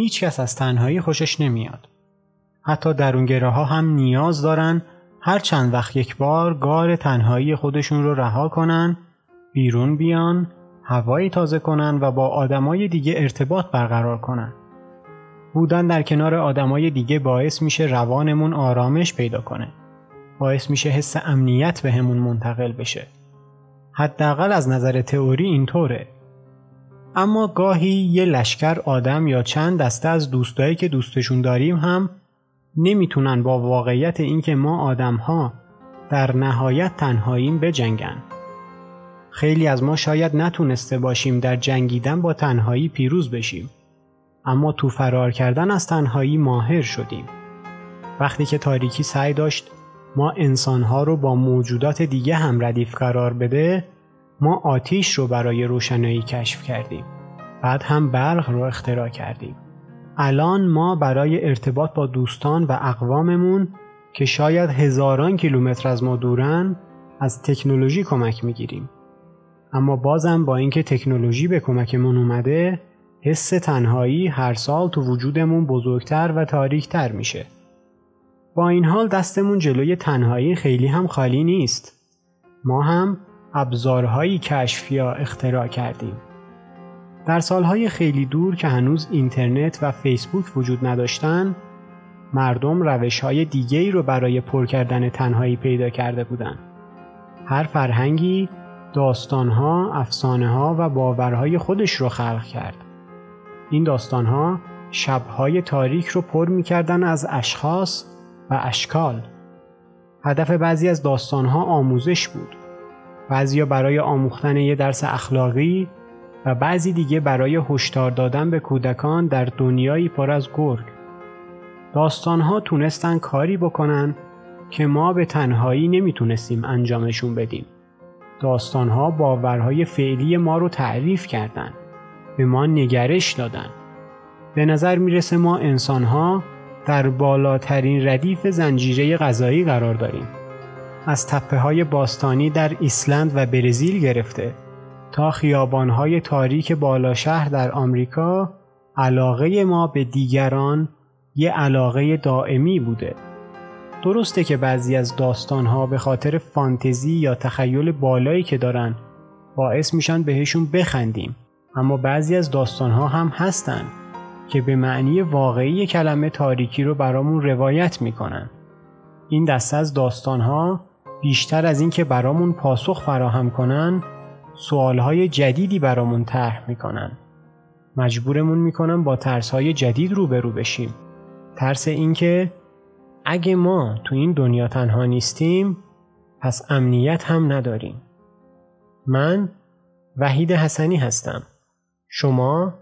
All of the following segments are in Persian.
هیچ کس از تنهایی خوشش نمیاد. حتی درونگره ها هم نیاز دارن هر چند وقت یک بار گار تنهایی خودشون رو رها کنن، بیرون بیان، هوایی تازه کنن و با آدمای دیگه ارتباط برقرار کنن. بودن در کنار آدمای دیگه باعث میشه روانمون آرامش پیدا کنه. باعث میشه حس امنیت به همون منتقل بشه. حداقل از نظر تئوری اینطوره. اما گاهی یه لشکر آدم یا چند دسته از دوستایی که دوستشون داریم هم نمی‌تونن با واقعیت اینکه ما آدمها در نهایت تنهاییم بجنگن. خیلی از ما شاید نتونسته باشیم در جنگیدن با تنهایی پیروز بشیم. اما تو فرار کردن از تنهایی ماهر شدیم. وقتی که تاریکی سعی داشت ما انسانها رو با موجودات دیگه هم ردیف قرار بده ما آتیش رو برای روشنایی کشف کردیم. بعد هم برق رو اختراع کردیم. الان ما برای ارتباط با دوستان و اقواممون که شاید هزاران کیلومتر از ما دورن از تکنولوژی کمک می‌گیریم. اما بازم با اینکه تکنولوژی به کمکمون اومده حس تنهایی هر سال تو وجودمون بزرگتر و تاریکتر میشه. با این حال دستمون جلوی تنهایی خیلی هم خالی نیست. ما هم ابزارهایی کشف یا اختراع کردیم. در سالهای خیلی دور که هنوز اینترنت و فیسبوک وجود نداشتن مردم روش های دیگه ای رو برای پر کردن تنهایی پیدا کرده بودن. هر فرهنگی داستانها، افسانه ها و باورهای خودش رو خلق کرد. این داستانها شبهای تاریک رو پر می‌کردن از اشخاص و اشکال. هدف بعضی از داستانها آموزش بود. بعضیا برای آموختن یه درس اخلاقی و بعضی دیگه برای هشدار دادن به کودکان در دنیایی پر از گرگ. داستانها تونستن کاری بکنن که ما به تنهایی نمی‌تونستیم انجامشون بدیم. داستانها باورهای فعلی ما رو تعریف کردند. به ما نگرش دادن. به نظر می‌رسه ما انسانها در بالاترین ردیف زنجیره غذایی قرار داریم. از تپه های باستانی در ایسلند و برزیل گرفته تا خیابانهای تاریک بالا شهر در آمریکا علاقه ما به دیگران یه علاقه دائمی بوده. درسته که بعضی از داستانها به خاطر فانتزی یا تخیل بالایی که دارن باعث میشن بهشون بخندیم اما بعضی از داستانها هم هستن که به معنی واقعی کلمه تاریکی رو برامون روایت می‌کنن. این دسته از داستانها بیشتر از اینکه برامون پاسخ فراهم کنن سوالهای جدیدی برامون طرح می‌کنن. مجبورمون می‌کنن با ترسهای جدید روبرو بشیم. ترس اینکه اگه ما تو این دنیا تنها نیستیم پس امنیت هم نداریم. من وحید حسنی هستم. شما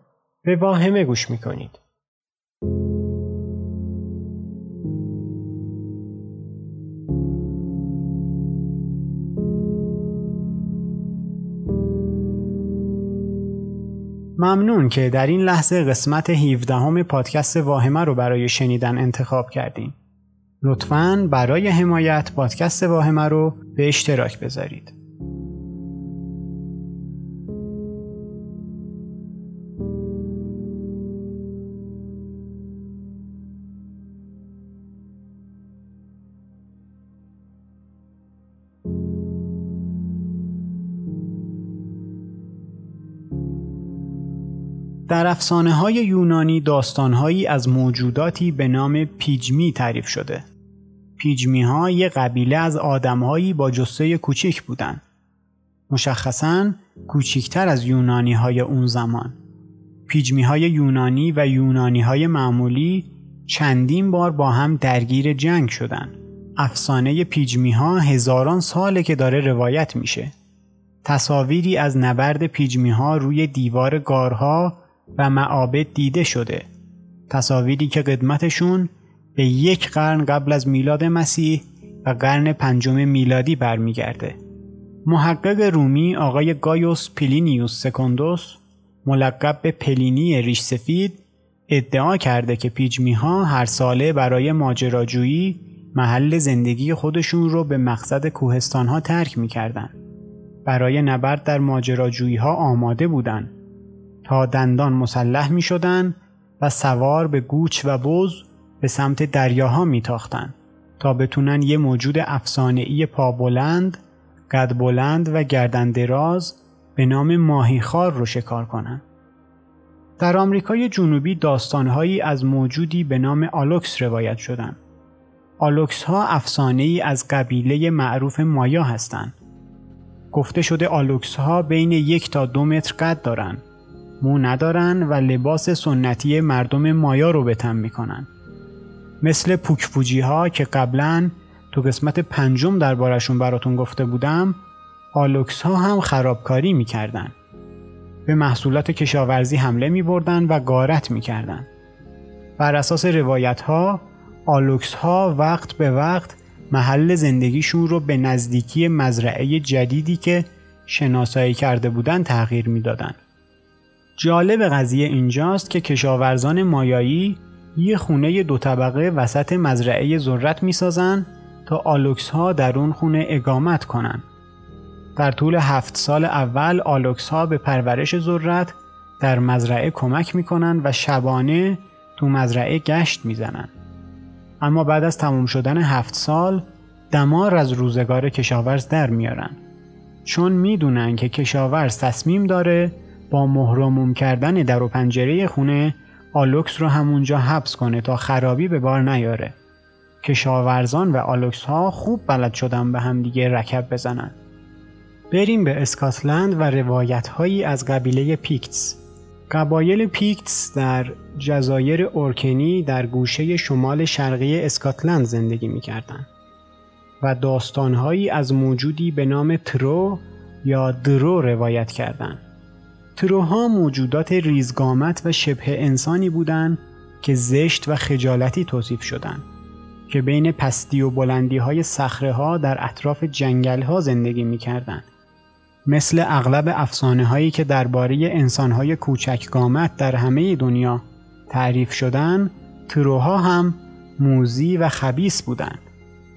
به واهمه گوش می‌کنید. ممنون که در این لحظه قسمت 17 همه پادکست واهمه رو برای شنیدن انتخاب کردین. لطفاً برای حمایت پادکست واهمه رو به اشتراک بذارید. در افسانه های یونانی داستانهایی از موجوداتی به نام پیجمی تعریف شده. پیجمی ها یه قبیله از آدمهایی با جسه کوچیک بودند. مشخصاً کوچیکتر از یونانی های اون زمان. پیجمی های یونانی و یونانی های معمولی چندین بار با هم درگیر جنگ شدن. افسانه پیجمی ها هزاران ساله که داره روایت میشه. تصاویری از نبرد پیجمی ها روی دیوار گارها و معابد دیده شده تصاویری که قدمتشون به یک قرن قبل از میلاد مسیح و قرن پنجم میلادی برمیگرده. محقق رومی آقای گایوس پلینیوس سکوندوس ملقب به پلینی ریش سفید ادعا کرده که پیجمی ها هر ساله برای ماجراجویی محل زندگی خودشون رو به مقصد کوهستان ها ترک می‌کردن. برای نبرد در ماجراجویی ها آماده بودند تا دندان مسلح می شدن و سوار به قوچ و بز به سمت دریاها می تاختن تا بتونن یه موجود افسانه‌ای پا بلند، قد بلند و گردن دراز به نام ماهیخوار رو شکار کنن. در آمریکای جنوبی داستانهایی از موجودی به نام آلوکس روایت شدن. آلوکس ها افسانه ای از قبیله معروف مایا هستند. گفته شده آلوکس ها بین یک تا دو متر قد دارن. مو ندارن و لباس سنتی مردم مایا رو به تن می‌کنن. مثل پوکواجی ها که قبلا تو قسمت پنجم دربارشون براتون گفته بودم آلوکس ها هم خرابکاری می‌کردن. به محصولات کشاورزی حمله می بردن و غارت می کردن. بر اساس روایت ها آلوکس ها وقت به وقت محل زندگیشون رو به نزدیکی مزرعه جدیدی که شناسایی کرده بودن تغییر می‌دادن. جالب قضیه اینجاست که کشاورزان مایایی یه خونه دو طبقه وسط مزرعه ذرت می‌سازن تا آلوکس ها در اون خونه اقامت کنن. در طول هفت سال اول آلوکس ها به پرورش ذرت در مزرعه کمک می‌کنن و شبانه تو مزرعه گشت می‌زنن. اما بعد از تموم شدن هفت سال دمار از روزگار کشاورز در میارن. چون می‌دونن که کشاورز تصمیم داره با مهرموم کردن در و پنجره خونه آلوکس رو همونجا حبس کنه تا خرابی به بار نیاره. کشاورزان و آلوکس ها خوب بلد شدن به همدیگه رکب بزنن. بریم به اسکاتلند و روایت هایی از قبیله پیکتس. قبایل پیکتس در جزایر اورکنی در گوشه شمال شرقی اسکاتلند زندگی می کردن. و داستانهایی از موجودی به نام ترو یا درو روایت کردند. تروها موجودات ریزگامت و شبه انسانی بودند که زشت و خجالتی توصیف شدند که بین پستی و بلندی های سخره ها در اطراف جنگل ها زندگی می کردن. مثل اغلب افسانه هایی که درباره انسان های کوچک گامت در همه دنیا تعریف شدن تروها هم موزی و خبیس بودند.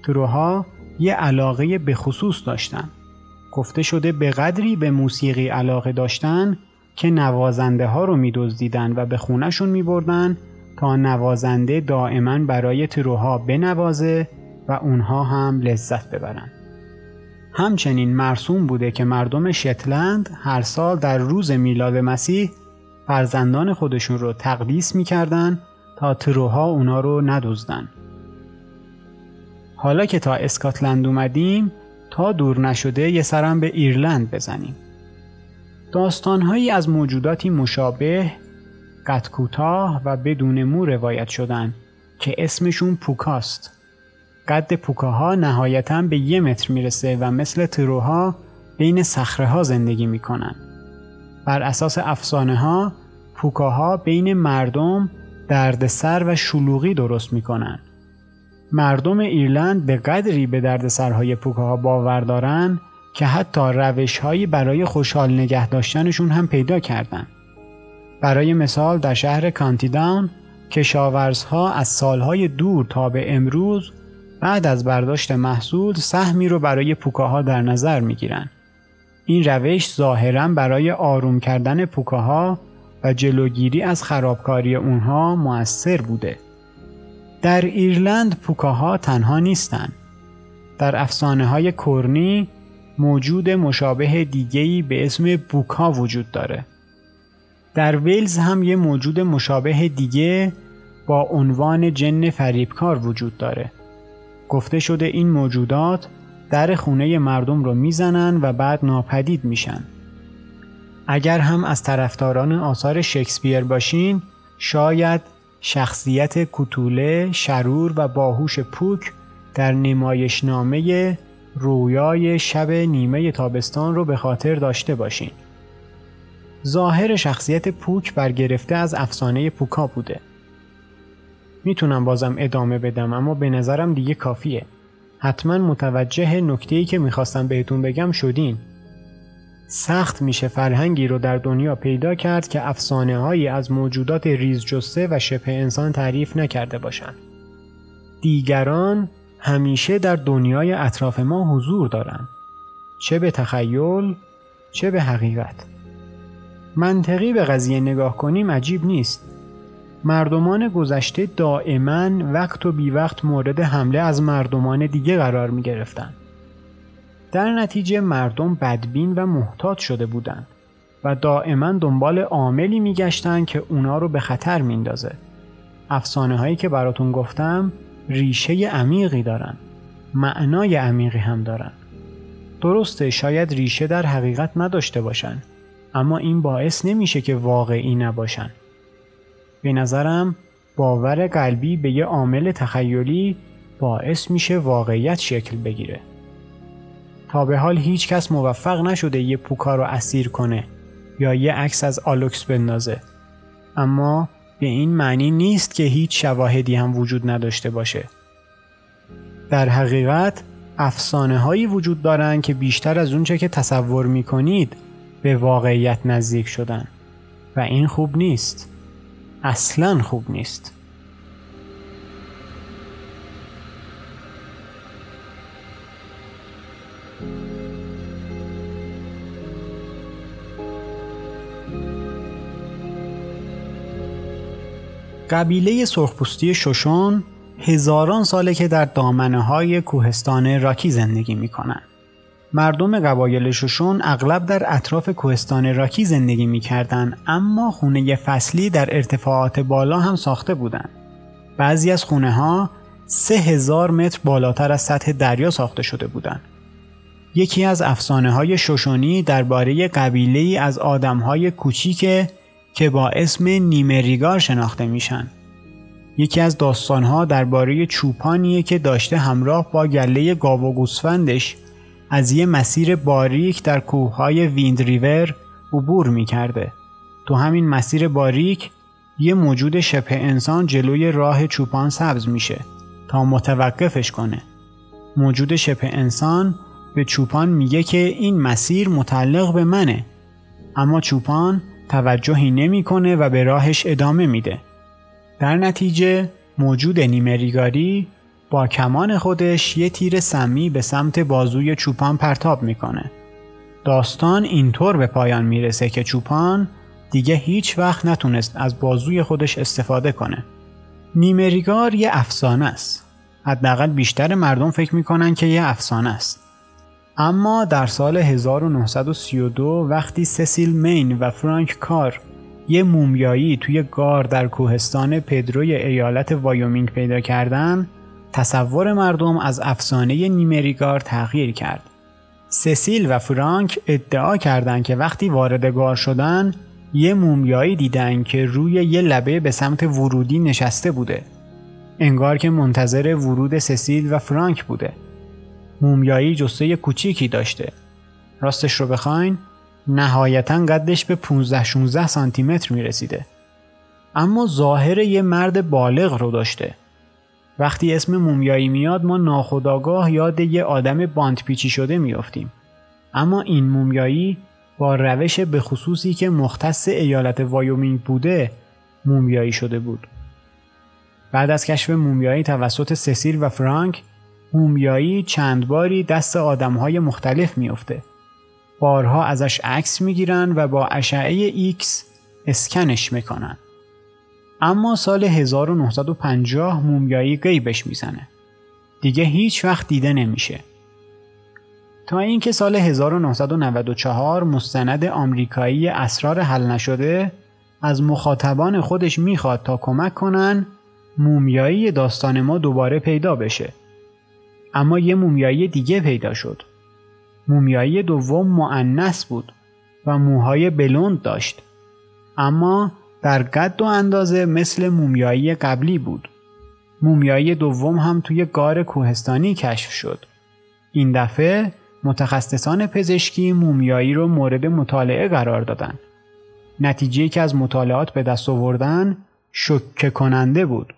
تروها یه علاقه به خصوص داشتن. گفته شده به قدری به موسیقی علاقه داشتن که نوازنده ها رو می و به خونشون می بردن تا نوازنده دائما برای تروها بنوازه و اونها هم لذت ببرن. همچنین مرسوم بوده که مردم شتلند هر سال در روز میلاد مسیح فرزندان خودشون رو تقدیس می‌کردن تا تروها اونا رو ندوزدن. حالا که تا اسکاتلند اومدیم تا دور نشده یه سرم به ایرلند بزنیم. داستانهایی از موجوداتی مشابه قد کوتاه و بدون مو روایت شدن که اسمشون پوکاست. قد پوکاها نهایتا به یه متر می‌رسه و مثل تروها بین صخره ها زندگی می‌کنن. بر اساس افسانه ها پوکاها بین مردم دردسر و شلوغی درست می‌کنن. مردم ایرلند به قدری به دردسرهای پوکاها باور دارن که حتی روشهایی برای خوشحال نگه داشتنشون هم پیدا کردن. برای مثال در شهر کانتیداون کشاورزها از سالهای دور تا به امروز بعد از برداشت محصول سهمی رو برای پوکاها در نظر می گیرن. این روش ظاهرا برای آروم کردن پوکاها و جلوگیری از خرابکاری اونها موثر بوده. در ایرلند پوکاها تنها نیستند. در افسانه های کرنی موجود مشابه دیگهی به اسم بوکا وجود داره. در ویلز هم یه موجود مشابه دیگه با عنوان جن فریبکار وجود داره. گفته شده این موجودات در خونه مردم رو می‌زنن و بعد ناپدید میشن. اگر هم از طرفداران آثار شکسپیر باشین شاید شخصیت کتوله، شرور و باهوش پوک در نمایشنامه رویای شب نیمه تابستان رو به خاطر داشته باشین. ظاهر شخصیت پوک برگرفته از افسانه پوکا بوده. می‌تونم بازم ادامه بدم اما به نظرم دیگه کافیه. حتما متوجه نکته‌ای که می‌خواستم بهتون بگم شدین. سخت میشه فرهنگی رو در دنیا پیدا کرد که افسانه هایی از موجودات ریز جسته و شبه انسان تعریف نکرده باشند. دیگران همیشه در دنیای اطراف ما حضور دارند. چه به تخیل چه به حقیقت. منطقی به قضیه نگاه کنیم عجیب نیست مردمان گذشته دائما وقت و بی وقت مورد حمله از مردمان دیگه قرار می گرفتن. در نتیجه مردم بدبین و محتاط شده بودند و دائما دنبال عاملی میگشتن که اونا رو به خطر میندازه. افسانه هایی که براتون گفتم ریشه عمیقی دارن. معنای عمیقی هم دارن. درسته شاید ریشه در حقیقت نداشته باشن اما این باعث نمیشه که واقعی نباشن. به نظرم باور قلبی به یه عامل تخیلی باعث میشه واقعیت شکل بگیره. تا به حال هیچ کس موفق نشده یه پوکا رو اسیر کنه یا یه عکس از آلوکس بندازه. اما به این معنی نیست که هیچ شواهدی هم وجود نداشته باشه. در حقیقت افسانه هایی وجود دارن که بیشتر از اونچه که تصور می کنید به واقعیت نزدیک شدن و این خوب نیست. اصلا خوب نیست. قبیله سرخپوستی ششون هزاران ساله که در دامنه های کوهستان راکی زندگی می کنن. مردم قبایل ششون اغلب در اطراف کوهستان راکی زندگی می کردن اما خونه فصلی در ارتفاعات بالا هم ساخته بودند. بعضی از خونه ها سه هزار متر بالاتر از سطح دریا ساخته شده بودند. یکی از افسانه های ششونی درباره قبیله از آدم های کوچیک که با اسم نیمریگار شناخته میشن. یکی از داستانها درباره چوپانیه که داشته همراه با گله گاو و گوسفندش از یه مسیر باریک در کوههای ویند ریور عبور می‌کرده. تو همین مسیر باریک یه موجود شبه انسان جلوی راه چوپان سبز میشه تا متوقفش کنه. موجود شبه انسان به چوپان میگه که این مسیر متعلق به منه. اما چوپان توجهی نمی‌کنه و به راهش ادامه میده. در نتیجه موجود نیمریگاری با کمان خودش یه تیر سمی به سمت بازوی چوپان پرتاب می‌کنه. داستان اینطور به پایان می‌رسه که چوپان دیگه هیچ وقت نتونست از بازوی خودش استفاده کنه. نیمریگار یه افسانه است. حداقل بیشتر مردم فکر می‌کنن که یه افسانه است. اما در سال 1932 وقتی سسیل مین و فرانک کار یه مومیایی توی غار در کوهستان پدروی ایالت وایومینگ پیدا کردن تصور مردم از افسانه نیمریگار تغییر کرد. سسیل و فرانک ادعا کردند که وقتی وارد غار شدن یه مومیایی دیدن که روی یه لبه به سمت ورودی نشسته بوده. انگار که منتظر ورود سسیل و فرانک بوده. مومیایی جثه کوچیکی داشته. راستش رو بخواین نهایتا قدش به 15 16 سانتی متر می رسیده. اما ظاهر یه مرد بالغ رو داشته. وقتی اسم مومیایی میاد ما ناخودآگاه یاد یه آدم باند پیچی شده میافتیم. اما این مومیایی با روش به خصوصی که مختص ایالت وایومینگ بوده مومیایی شده بود. بعد از کشف مومیایی توسط سسیل و فرانک مومیایی چند باری دست آدمهای مختلف میافته. بارها ازش عکس می‌گیرن و با اشعه ایکس اسکنش می‌کنن. اما سال 1950 مومیایی غیبش می‌زنه. دیگه هیچ وقت دیده نمیشه. تا اینکه سال 1994 مستند آمریکایی اسرار حل نشده از مخاطبان خودش می‌خواد تا کمک کنن مومیایی داستان ما دوباره پیدا بشه. اما یه مومیایی دیگه پیدا شد. مومیایی دوم معنس بود و موهای بلوند داشت. اما در قد و اندازه مثل مومیایی قبلی بود. مومیایی دوم هم توی گار کوهستانی کشف شد. این دفعه متخصصان پزشکی مومیایی رو مورد مطالعه قرار دادن. نتیجه که از مطالعات به دست آوردن شکه کننده بود.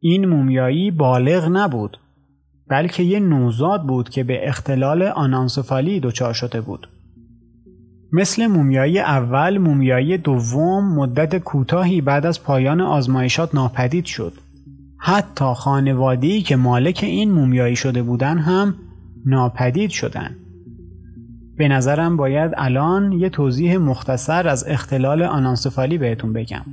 این مومیایی بالغ نبود بلکه یه نوزاد بود که به اختلال آنانسوفالی دچار شده بود. مثل مومیایی اول مومیایی دوم مدت کوتاهی بعد از پایان آزمایشات ناپدید شد. حتی خانواده‌ای که مالک این مومیایی شده بودن هم ناپدید شدن. به نظرم باید الان یه توضیح مختصر از اختلال آنانسفالی بهتون بگم.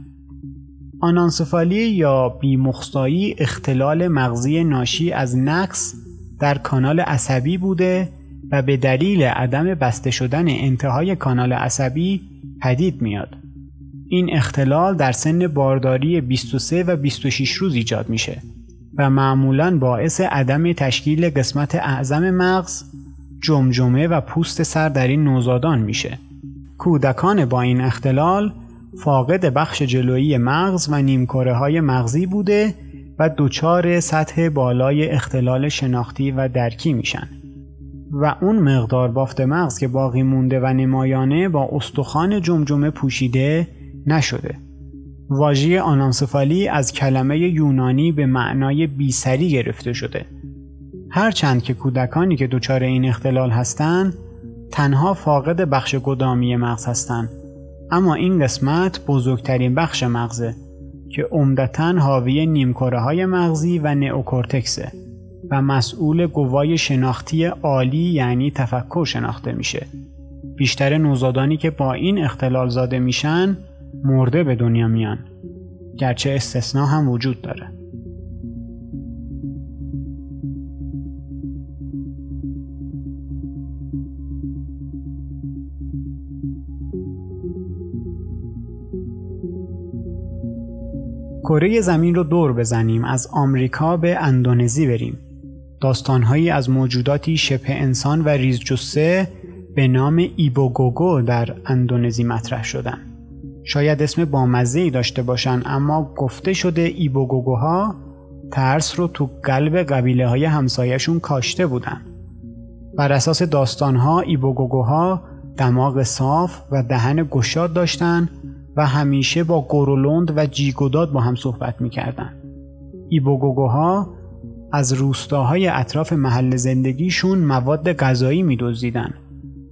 آنانسفالی یا بیمخصایی اختلال مغزی ناشی از نقص در کانال عصبی بوده و به دلیل عدم بسته شدن انتهای کانال عصبی پدید میاد. این اختلال در سن بارداری 23 و 26 روز ایجاد میشه و معمولا باعث عدم تشکیل قسمت اعظم مغز، جمجمه و پوست سر در این نوزادان میشه. کودکان با این اختلال فاقد بخش جلویی مغز و نیمکره های مغزی بوده و دچار سطح بالای اختلال شناختی و درکی میشن. و اون مقدار بافت مغز که باقی مونده و نمایانه با استخوان جمجمه پوشیده نشده. واژه آنانسفالی از کلمه یونانی به معنای بیسری گرفته شده. هرچند که کودکانی که دچار این اختلال هستند تنها فاقد بخش گدامی مغز هستند اما این قسمت بزرگترین بخش مغزه که عمدتا حاوی نیمکره های مغزی و نئوکورتکسه و مسئول گوای شناختی عالی یعنی تفکر شناخته میشه. بیشتر نوزادانی که با این اختلال زاده میشن مرده به دنیا میان گرچه استثنا هم وجود داره کره زمین رو دور بزنیم از آمریکا به اندونزی بریم. داستانهایی از موجوداتی شبه انسان و ریزجسه به نام ایبوگوگو در اندونزی مطرح شدن. شاید اسم بامزه داشته باشن اما گفته شده ایبوگوگوها ترس رو تو قلب قبیله های همسایشون کاشته بودن. بر اساس داستانها ایبوگوگوها دماغ صاف و دهن گشاد داشتن و همیشه با گرولند و جیگوداد با هم صحبت می‌کردن. ایبوگوگوها از روستاهای اطراف محل زندگیشون مواد غذایی میدزدیدن.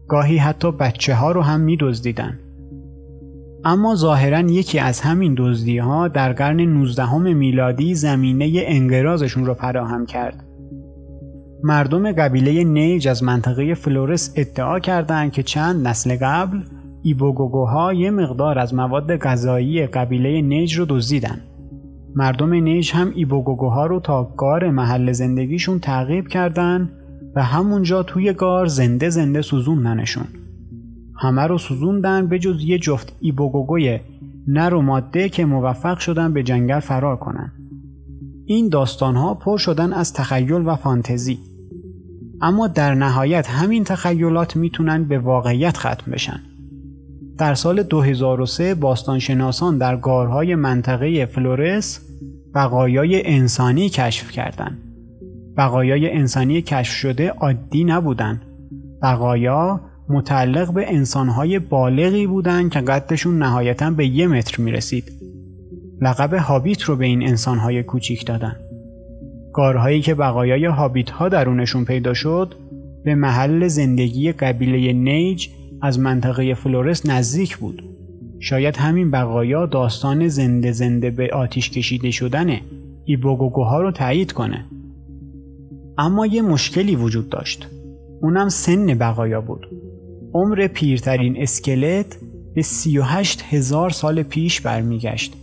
گاهی حتی بچه ها رو هم میدزدیدن. اما ظاهرا یکی از همین دزدی ها در قرن 19 میلادی زمینه انقراضشون رو فراهم کرد. مردم قبیله نیج از منطقه فلورس ادعا کردند که چند نسل قبل ایبوگوگوها یه مقدار از مواد غذایی قبیله نیج رو دزدیدن. مردم نیج هم ایبوگوگوها رو تا گار محل زندگیشون تعقیب کردن و همونجا توی گار زنده زنده سوزوندنشون. همه رو سوزوندن به جز یه جفت ایبوگوگوی نر و ماده که موفق شدن به جنگل فرار کنن. این داستانها پر شدن از تخیل و فانتزی. اما در نهایت همین تخیلات می‌تونن به واقعیت ختم بشن. در سال 2003 باستانشناسان در گارهای منطقه فلورس بقایای انسانی کشف کردند. بقایای انسانی کشف شده عادی نبودند. بقایا متعلق به انسانهای بالغی بودند که قدشون نهایتا به یه متر می رسید. لقب هابیت رو به این انسانهای کوچیک دادن. گارهایی که بقایای هابیت ها درونشون پیدا شد به محل زندگی قبیله نیج از منطقه فلورس نزدیک بود. شاید همین بقایا داستان زنده زنده به آتیش کشیده شدن ایبوگوگوها رو تایید کنه. اما یه مشکلی وجود داشت. اونم سن بقایا بود. عمر پیرترین اسکلت به 38 هزار سال پیش برمیگشت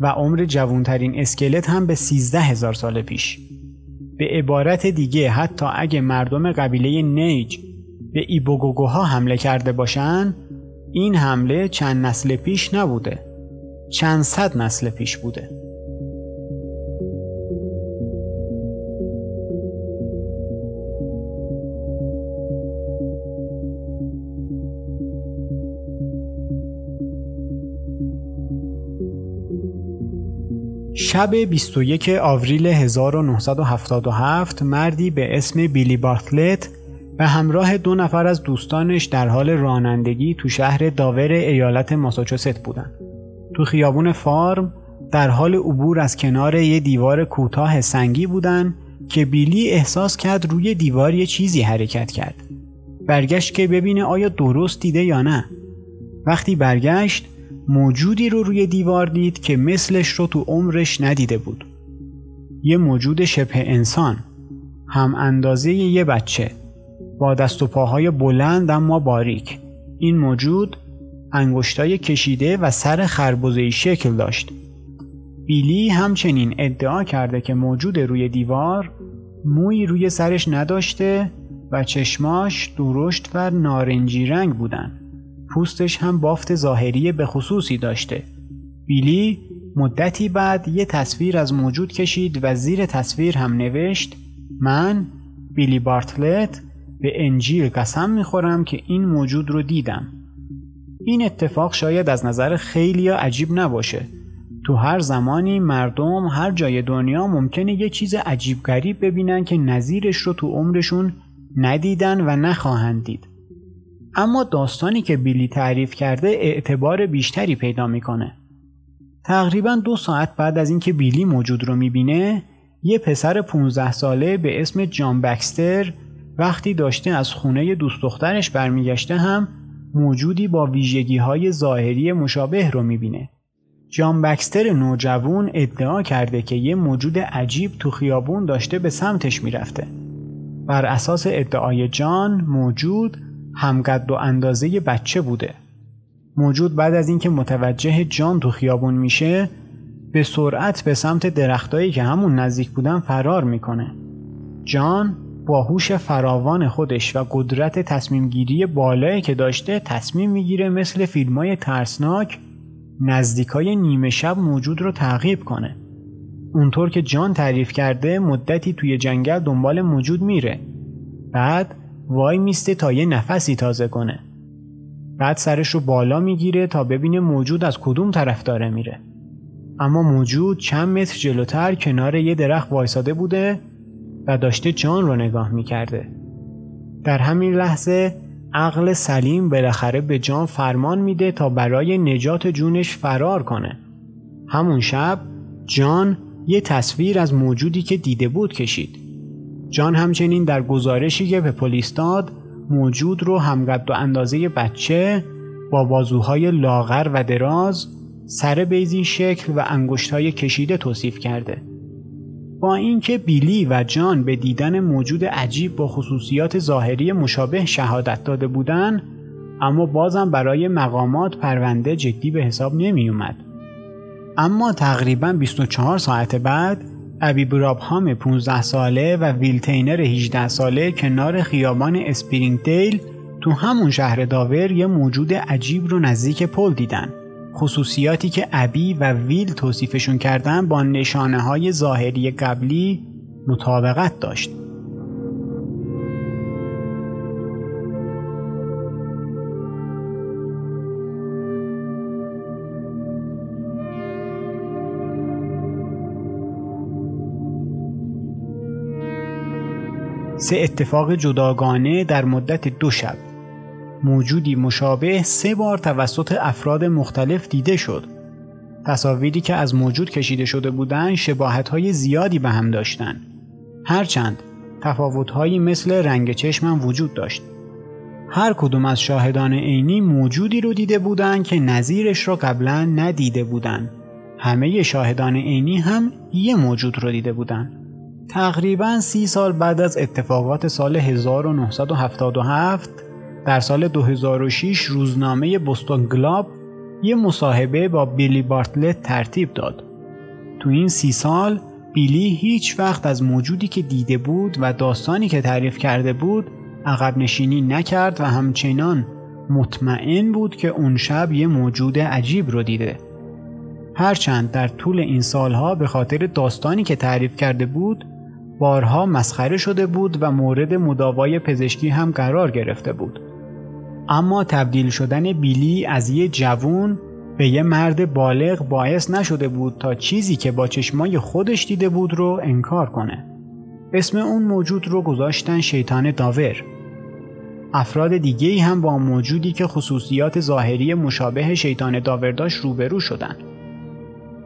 و عمر جوانترین اسکلت هم به 13 هزار سال پیش. به عبارت دیگه حتی اگه مردم قبیله نیج به ایبوگوگوها حمله کرده باشن این حمله چند نسل پیش نبوده چند صد نسل پیش بوده. شب 21 آوریل 1977 مردی به اسم بیلی بارتلت به همراه دو نفر از دوستانش در حال رانندگی تو شهر داور ایالت ماساچوست بودن. تو خیابون فارم در حال عبور از کنار یه دیوار کوتاه سنگی بودن که بیلی احساس کرد روی دیوار یه چیزی حرکت کرد. برگشت که ببینه آیا درست دیده یا نه. وقتی برگشت موجودی رو روی دیوار دید که مثلش رو تو عمرش ندیده بود. یه موجود شبه انسان هم اندازه یه بچه با دست و پاهای بلند اما باریک این موجود انگشتای کشیده و سر خربزه‌ای شکل داشت بیلی همچنین ادعا کرده که موجود روی دیوار موی روی سرش نداشته و چشماش درشت و نارنجی رنگ بودن. پوستش هم بافت ظاهری به خصوصی داشته. بیلی مدتی بعد یه تصویر از موجود کشید و زیر تصویر هم نوشت من بیلی بارتلت به انجیل قسم می‌خورم که این موجود رو دیدم. این اتفاق شاید از نظر خیلی عجیب نباشه تو هر زمانی مردم هر جای دنیا ممکنه یه چیز عجیب غریب ببینن که نظیرش رو تو عمرشون ندیدن و نخواهند دید. اما داستانی که بیلی تعریف کرده اعتبار بیشتری پیدا می‌کنه. تقریبا دو ساعت بعد از اینکه بیلی موجود رو می‌بینه یه پسر 15 ساله به اسم جان بکستر وقتی داشته از خونه دوست دخترش برمیگشته هم موجودی با ویژگی های ظاهری مشابه رو می‌بینه. جان بکستر نوجوون ادعا کرده که یه موجود عجیب تو خیابون داشته به سمتش می‌رفته. بر اساس ادعای جان موجود همقد و اندازه بچه بوده. موجود بعد از اینکه متوجه جان تو خیابون میشه به سرعت به سمت درختایی که همون نزدیک بودن فرار می‌کنه. جان با هوش فراوان خودش و قدرت تصمیم گیری بالایی که داشته تصمیم می‌گیره مثل فیلمای ترسناک نزدیکای نیمه شب موجود رو تعقیب کنه. اونطور که جان تعریف کرده مدتی توی جنگل دنبال موجود میره. بعد وای میسته تا یه نفسی تازه کنه. بعد سرش رو بالا می‌گیره تا ببینه موجود از کدوم طرف داره میره. اما موجود چند متر جلوتر کنار یه درخت وایساده بوده و داشته جان رو نگاه می‌کرده. در همین لحظه عقل سلیم بالاخره به جان فرمان میده تا برای نجات جونش فرار کنه. همون شب جان یه تصویر از موجودی که دیده بود کشید. جان همچنین در گزارشی که به پلیس داد موجود رو همقد و اندازه بچه با بازوهای لاغر و دراز سر بیزی شکل و انگشتهای کشیده توصیف کرده. با اینکه بیلی و جان به دیدن موجود عجیب با خصوصیات ظاهری مشابه شهادت داده بودند اما بازم برای مقامات پرونده جدی به حساب نمی اومد. اما تقریبا 24 ساعت بعد ابی برابهام 15 ساله و ویل تینتر 18 ساله کنار خیابان اسپرینگ دیل تو همون شهر داور یه موجود عجیب رو نزدیک پل دیدن. خصوصیاتی که ابی و ویل توصیفشون کردن با نشانه های ظاهری قبلی مطابقت داشت. سه اتفاق جداگانه در مدت دو شب موجودی مشابه سه بار توسط افراد مختلف دیده شد. تصاویری که از موجود کشیده شده بودند شباهت‌های زیادی به هم داشتند. هرچند تفاوت‌هایی مثل رنگ چشم وجود داشت. هر کدوم از شاهدان عینی موجودی رو دیده بودند که نظیرش را قبلا ندیده بودند. همه شاهدان عینی هم یه موجود رو دیده بودند. تقریبا سی سال بعد از اتفاقات سال 1977 در سال 2006 روزنامه بوستون گلاب یه مصاحبه با بیلی بارتلت ترتیب داد. تو این سی سال بیلی هیچ وقت از موجودی که دیده بود و داستانی که تعریف کرده بود عقب نشینی نکرد و همچنان مطمئن بود که اون شب یه موجود عجیب رو دیده. هرچند در طول این سالها به خاطر داستانی که تعریف کرده بود بارها مسخره شده بود و مورد مداوای پزشکی هم قرار گرفته بود. اما تبدیل شدن بیلی از یه جوون به یه مرد بالغ باعث نشده بود تا چیزی که با چشمای خودش دیده بود رو انکار کنه. اسم اون موجود رو گذاشتن شیطان داور. افراد دیگه هم با موجودی که خصوصیات ظاهری مشابه شیطان داور داشت روبرو شدن.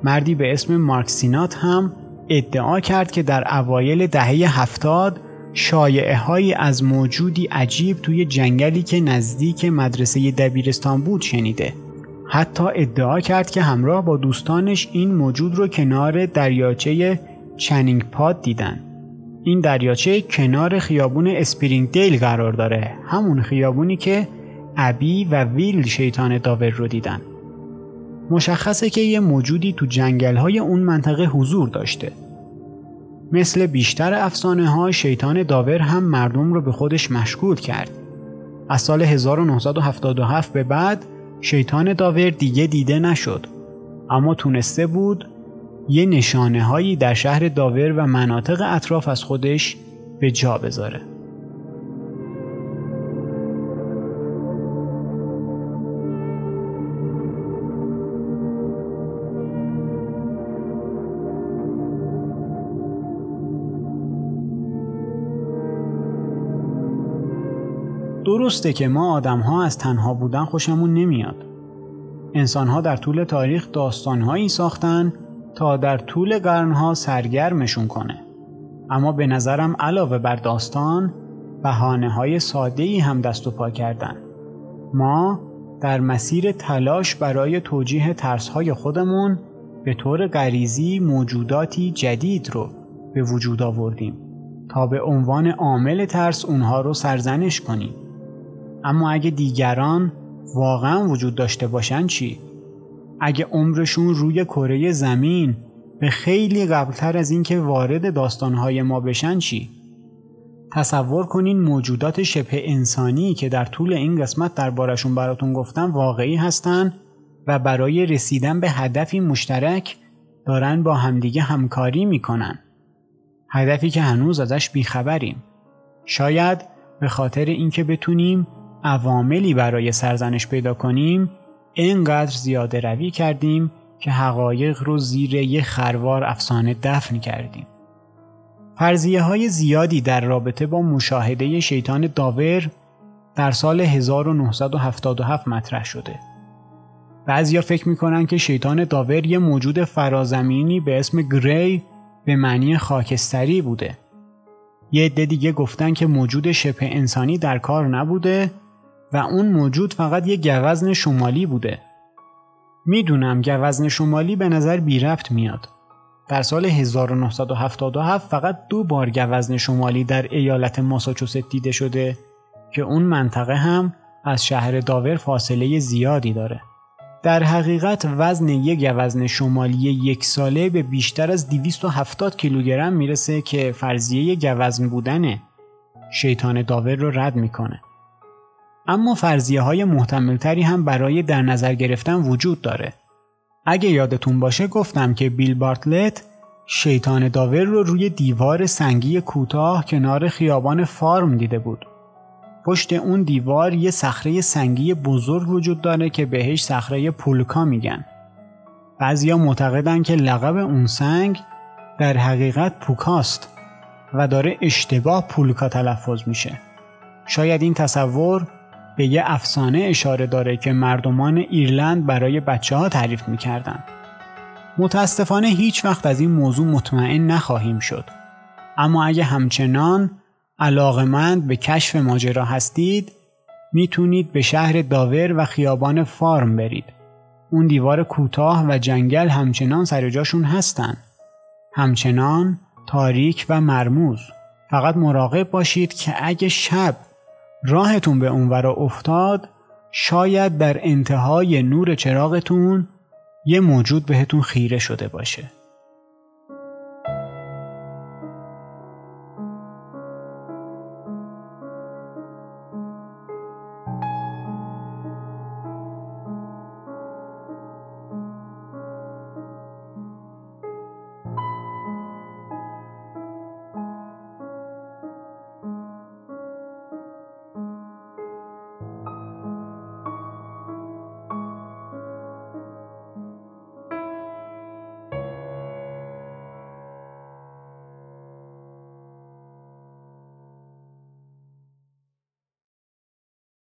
مردی به اسم مارک سینات هم ادعا کرد که در اوایل دهه هفتاد شایعه های از موجودی عجیب توی جنگلی که نزدیک مدرسه دبیرستان بود شنیده. حتی ادعا کرد که همراه با دوستانش این موجود رو کنار دریاچه چنینگ پاند دیدن. این دریاچه کنار خیابون اسپرینگ دیل قرار داره همون خیابونی که ابی و ویل شیطان داور رو دیدن مشخصه که یه موجودی تو جنگل های اون منطقه حضور داشته مثل بیشتر افسانه ها شیطان داور هم مردم رو به خودش مشغول کرد از سال 1977 به بعد شیطان داور دیگه دیده نشد اما تونسته بود یه نشانه هایی در شهر داور و مناطق اطراف از خودش به جا بذاره. درسته که ما آدم ها از تنها بودن خوشمون نمیاد. انسان ها در طول تاریخ داستان هایی ساختن تا در طول قرنها سرگرمشون کنه. اما به نظرم علاوه بر داستان بحانه های ساده ای هم دست و پا کردن. ما در مسیر تلاش برای توجیه ترس های خودمون به طور غریزی موجوداتی جدید رو به وجود آوردیم تا به عنوان عامل ترس اونها رو سرزنش کنیم. اما اگه دیگران واقعا وجود داشته باشن چی؟ اگه عمرشون روی کره زمین به خیلی قبلتر از اینکه وارد داستانهای ما بشن چی؟ تصور کنین موجودات شبه انسانی که در طول این قسمت دربارشون براتون گفتم واقعی هستن و برای رسیدن به هدفی مشترک دارن با همدیگه همکاری می‌کنن. هدفی که هنوز ازش بیخبریم. شاید به خاطر اینکه بتونیم عواملی برای سرزنش پیدا کنیم اینقدر زیاده روی کردیم که حقایق رو زیر یه خروار افسانه دفن کردیم. فرضیه های زیادی در رابطه با مشاهده شیطان داور در سال 1977 مطرح شده. بعضیا فکر می‌کنن که شیطان داور یه موجود فرازمینی به اسم گری به معنی خاکستری بوده. یه عده دیگه گفتن که موجود شبه انسانی در کار نبوده و اون موجود فقط یه گوزن شمالی بوده. می‌دونم گوزن شمالی به نظر بی رفت میاد. در سال 1977 فقط دو بار گوزن شمالی در ایالت ماساچوست دیده شده که اون منطقه هم از شهر داور فاصله زیادی داره. در حقیقت وزن یک گوزن شمالی یک ساله به بیشتر از 270 کیلوگرم می‌رسه که فرضیه گوزن بودن شیطان داور رو رد می‌کنه. اما فرضیه های محتملتری هم برای در نظر گرفتن وجود داره. اگه یادتون باشه گفتم که بیل بارتلت شیطان داور رو روی دیوار سنگی کوتاه کنار خیابان فارم دیده بود. پشت اون دیوار یه صخره سنگی بزرگ وجود داره که بهش صخره پولکا میگن. بعضیا معتقدن که لقب اون سنگ در حقیقت پوکاست و داره اشتباه پولکا تلفظ میشه. شاید این تصور به یه افسانه اشاره داره که مردمان ایرلند برای بچه ها تعریف می‌کردن. متاسفانه هیچ وقت از این موضوع مطمئن نخواهیم شد. اما اگه همچنان علاقمند به کشف ماجرا هستید می‌تونید به شهر داور و خیابان فارم برید. اون دیوار کوتاه و جنگل همچنان سر جاشون هستن. همچنان تاریک و مرموز. فقط مراقب باشید که اگه شب راهتون به اونورا افتاد شاید در انتهای نور چراغتون یه موجود بهتون خیره شده باشه.